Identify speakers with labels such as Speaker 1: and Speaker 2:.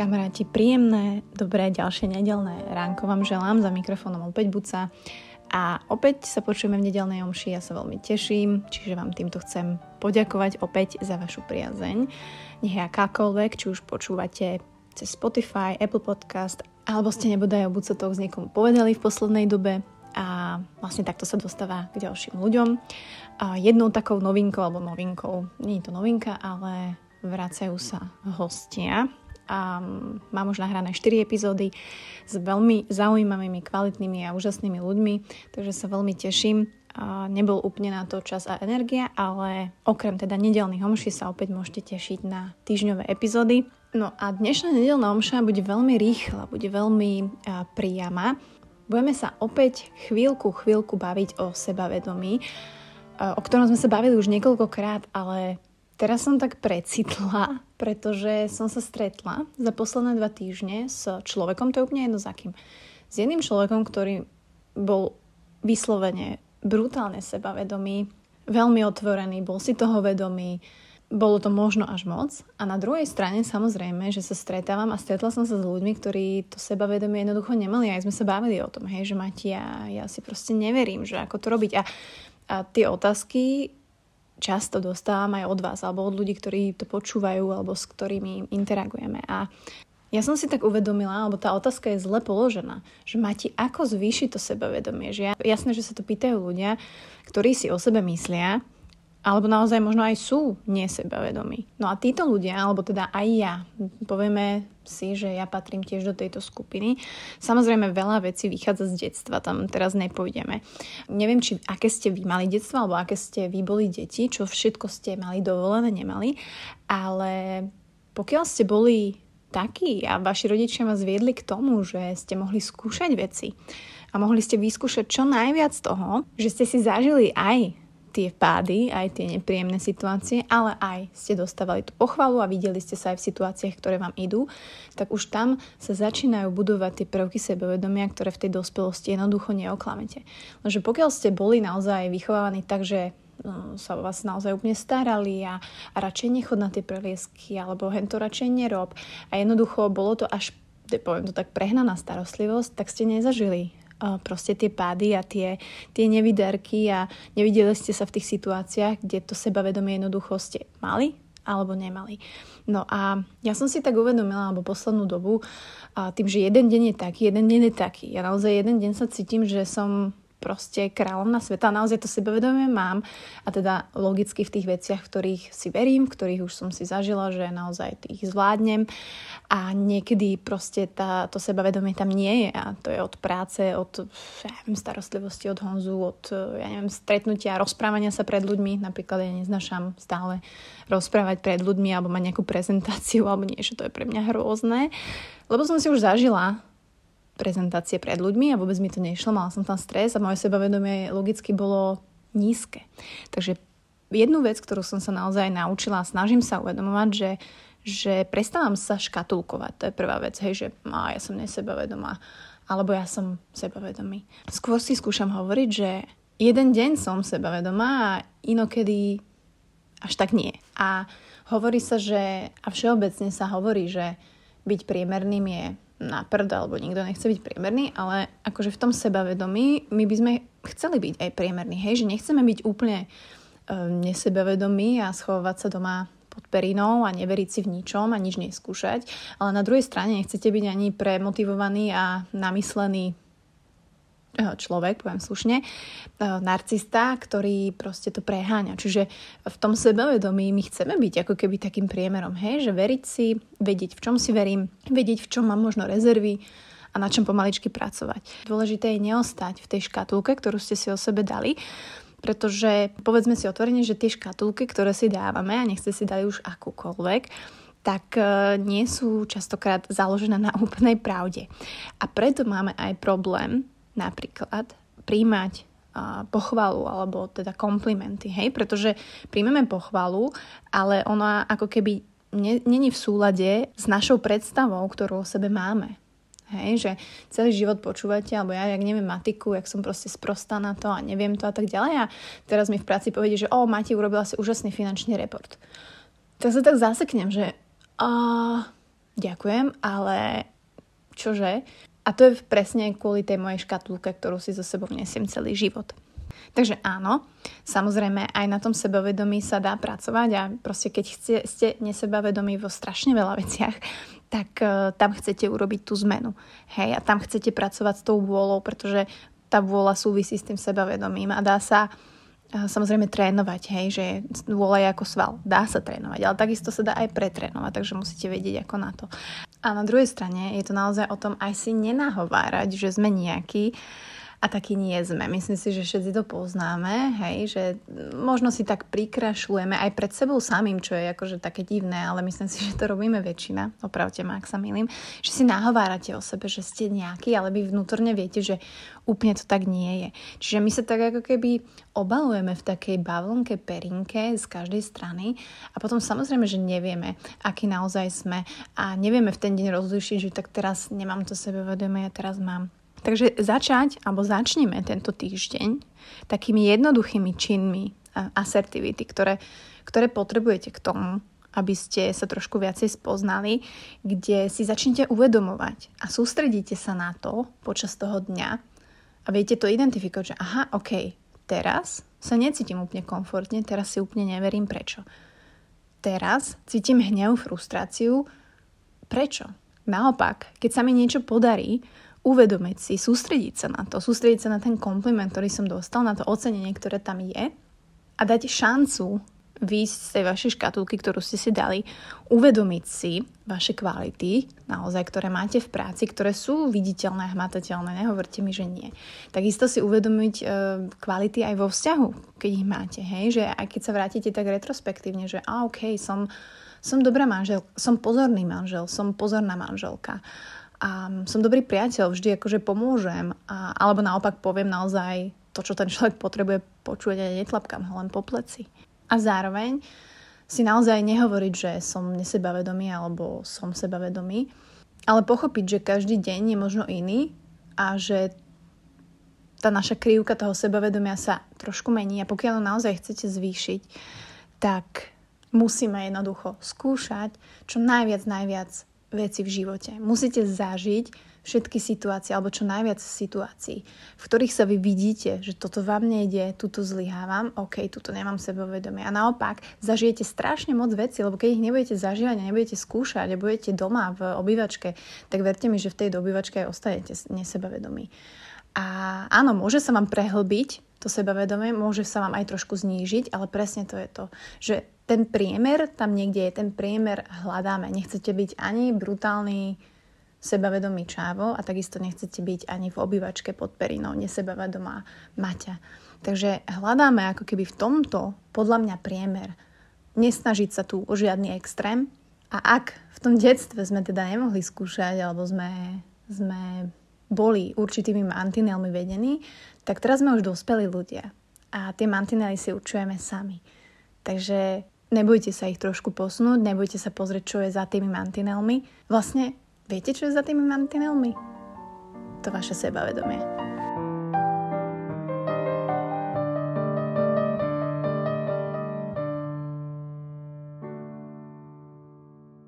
Speaker 1: Kamaráti, príjemné, dobré ďalšie nedelné ránko vám želám za mikrofónom opäť Buca. A opäť sa počujeme v nedelnej omši, ja sa veľmi teším, čiže vám týmto chcem poďakovať opäť za vašu priazeň. Nech je akákoľvek, či už počúvate cez Spotify, Apple Podcast, alebo ste nebodaj o Buca Talks niekomu povedali v poslednej dobe, a vlastne takto sa dostáva k ďalším ľuďom. A jednou takou novinkou, alebo novinkou, nie je to novinka, ale vracajú sa hostia a mám už nahrané 4 epizódy s veľmi zaujímavými, kvalitnými a úžasnými ľuďmi, takže sa veľmi teším. A nebol úplne na to čas a energia, ale okrem teda nedelných homší sa opäť môžete tešiť na týždňové epizódy. No a dnešná nedelná omša bude veľmi rýchla, bude veľmi a, prijama. Budeme sa opäť chvíľku, chvíľku baviť o sebavedomí, o ktorom sme sa bavili už niekoľkokrát, ale Teraz som tak precitla, pretože som sa stretla za posledné dva týždne s človekom, to je úplne jedno za kým, s jedným človekom, ktorý bol vyslovene brutálne sebavedomý, veľmi otvorený, bol si toho vedomý, bolo to možno až moc. A na druhej strane samozrejme, že sa stretávam a stretla som sa s ľuďmi, ktorí to sebavedomie jednoducho nemali. Aj sme sa bavili o tom, hej, že Mati, ja, ja si proste neverím, že ako to robiť. A, a tie otázky často dostávam aj od vás alebo od ľudí, ktorí to počúvajú alebo s ktorými interagujeme. A ja som si tak uvedomila, alebo tá otázka je zle položená, že máte ako zvýšiť to sebavedomie. Že ja, jasné, že sa to pýtajú ľudia, ktorí si o sebe myslia, alebo naozaj možno aj sú nesebavedomí. No a títo ľudia, alebo teda aj ja, povieme si, že ja patrím tiež do tejto skupiny. Samozrejme veľa vecí vychádza z detstva, tam teraz nepôjdeme. Neviem, či aké ste vy mali detstvo, alebo aké ste vy boli deti, čo všetko ste mali dovolené, nemali, ale pokiaľ ste boli takí a vaši rodičia vás viedli k tomu, že ste mohli skúšať veci a mohli ste vyskúšať čo najviac toho, že ste si zažili aj tie pády, aj tie nepríjemné situácie, ale aj ste dostávali tú pochvalu a videli ste sa aj v situáciách, ktoré vám idú, tak už tam sa začínajú budovať tie prvky sebavedomia, ktoré v tej dospelosti jednoducho neoklamete. Lenže pokiaľ ste boli naozaj vychovávaní tak, že no, sa o vás naozaj úplne starali a, a radšej nechod na tie preliesky alebo hen to radšej nerob a jednoducho bolo to až poviem to tak prehnaná starostlivosť, tak ste nezažili proste tie pády a tie, tie nevyderky a nevideli ste sa v tých situáciách, kde to sebavedomie jednoducho ste mali alebo nemali. No a ja som si tak uvedomila, alebo poslednú dobu, a tým, že jeden deň je taký, jeden deň je taký. Ja naozaj jeden deň sa cítim, že som proste kráľovna sveta. Naozaj to sebavedomie mám a teda logicky v tých veciach, v ktorých si verím, v ktorých už som si zažila, že naozaj ich zvládnem a niekedy proste tá, to sebavedomie tam nie je a to je od práce, od ja neviem, starostlivosti, od Honzu, od ja neviem, stretnutia, rozprávania sa pred ľuďmi. Napríklad ja neznašam stále rozprávať pred ľuďmi alebo mať nejakú prezentáciu alebo niečo, to je pre mňa hrozné. Lebo som si už zažila prezentácie pred ľuďmi a vôbec mi to nešlo, mala som tam stres a moje sebavedomie logicky bolo nízke. Takže jednu vec, ktorú som sa naozaj naučila a snažím sa uvedomovať, že, že prestávam sa škatulkovať. To je prvá vec, hej, že á, ja som nesebavedomá alebo ja som sebavedomý. Skôr si skúšam hovoriť, že jeden deň som sebavedomá a inokedy až tak nie. A hovorí sa, že, a všeobecne sa hovorí, že byť priemerným je na prd, alebo nikto nechce byť priemerný, ale akože v tom sebavedomí my by sme chceli byť aj priemerní, hej, že nechceme byť úplne um, nesebavedomí a schovávať sa doma pod perinou a neveriť si v ničom a nič neskúšať, ale na druhej strane nechcete byť ani premotivovaní a namyslený človek, poviem slušne, eh, narcista, ktorý proste to preháňa. Čiže v tom sebavedomí my chceme byť ako keby takým priemerom, hej, že veriť si, vedieť v čom si verím, vedieť v čom mám možno rezervy a na čom pomaličky pracovať. Dôležité je neostať v tej škatulke, ktorú ste si o sebe dali, pretože povedzme si otvorene, že tie škatulky, ktoré si dávame, a nechce si dali už akúkoľvek, tak eh, nie sú častokrát založené na úplnej pravde. A preto máme aj problém napríklad príjmať pochvalu alebo teda komplimenty, hej, pretože príjmeme pochvalu, ale ona ako keby není v súlade s našou predstavou, ktorú o sebe máme. Hej, že celý život počúvate, alebo ja, jak neviem matiku, jak som proste sprostá na to a neviem to a tak ďalej. A teraz mi v práci povedie, že o, Mati, urobila si úžasný finančný report. Tak sa tak zaseknem, že uh, ďakujem, ale čože? A to je presne kvôli tej mojej škatulke, ktorú si so sebou nesiem celý život. Takže áno, samozrejme aj na tom sebavedomí sa dá pracovať a proste keď chcie, ste nesebavedomí vo strašne veľa veciach, tak uh, tam chcete urobiť tú zmenu. Hej, a tam chcete pracovať s tou vôľou, pretože tá vôľa súvisí s tým sebavedomím a dá sa uh, samozrejme trénovať, hej, že vôľa je ako sval, dá sa trénovať, ale takisto sa dá aj pretrénovať, takže musíte vedieť ako na to. A na druhej strane je to naozaj o tom aj si nenahovárať, že sme nejaký, a taký nie sme. Myslím si, že všetci to poznáme, hej, že možno si tak prikrašľujeme aj pred sebou samým, čo je akože také divné, ale myslím si, že to robíme väčšina, opravte ma, ak sa milím, že si nahovárate o sebe, že ste nejaký, ale vy vnútorne viete, že úplne to tak nie je. Čiže my sa tak ako keby obalujeme v takej bavlnke, perinke z každej strany a potom samozrejme, že nevieme, aký naozaj sme a nevieme v ten deň rozlišiť, že tak teraz nemám to sebevedomie, ja teraz mám Takže začať, alebo začneme tento týždeň takými jednoduchými činmi asertivity, ktoré, ktoré potrebujete k tomu, aby ste sa trošku viacej spoznali, kde si začnete uvedomovať a sústredíte sa na to počas toho dňa a viete to identifikovať, že aha, ok, teraz sa necítim úplne komfortne, teraz si úplne neverím prečo. Teraz cítim hnev, frustráciu. Prečo? Naopak, keď sa mi niečo podarí, uvedomiť si, sústrediť sa na to, sústrediť sa na ten kompliment, ktorý som dostal, na to ocenenie, ktoré tam je a dať šancu výjsť z tej vašej škatulky, ktorú ste si dali, uvedomiť si vaše kvality, naozaj, ktoré máte v práci, ktoré sú viditeľné a hmatateľné, nehovorte mi, že nie. Takisto si uvedomiť e, kvality aj vo vzťahu, keď ich máte, hej, že aj keď sa vrátite tak retrospektívne, že a ok, som, som dobrá manžel, som pozorný manžel, som pozorná manželka a som dobrý priateľ, vždy akože pomôžem, a, alebo naopak poviem naozaj to, čo ten človek potrebuje počuť a netlapkám ho len po pleci. A zároveň si naozaj nehovoriť, že som nesebavedomý alebo som sebavedomý, ale pochopiť, že každý deň je možno iný a že tá naša krivka toho sebavedomia sa trošku mení a pokiaľ ho naozaj chcete zvýšiť, tak musíme jednoducho skúšať čo najviac, najviac veci v živote. Musíte zažiť všetky situácie, alebo čo najviac situácií, v ktorých sa vy vidíte, že toto vám nejde, tuto zlyhávam, ok, tuto nemám sebavedomie. A naopak, zažijete strašne moc veci, lebo keď ich nebudete zažívať a nebudete skúšať a budete doma v obývačke, tak verte mi, že v tej obývačke aj ostanete nesebavedomí. A áno, môže sa vám prehlbiť to sebavedomie, môže sa vám aj trošku znížiť, ale presne to je to, že ten priemer, tam niekde je ten priemer, hľadáme. Nechcete byť ani brutálny sebavedomý čávo a takisto nechcete byť ani v obývačke pod perinou nesebavedomá maťa. Takže hľadáme ako keby v tomto, podľa mňa, priemer. Nesnažiť sa tu o žiadny extrém. A ak v tom detstve sme teda nemohli skúšať, alebo sme, sme boli určitými mantinelmi vedení, tak teraz sme už dospeli ľudia. A tie mantinely si určujeme sami. Takže nebojte sa ich trošku posunúť, nebojte sa pozrieť, čo je za tými mantinelmi. Vlastne, viete, čo je za tými mantinelmi? To vaše sebavedomie.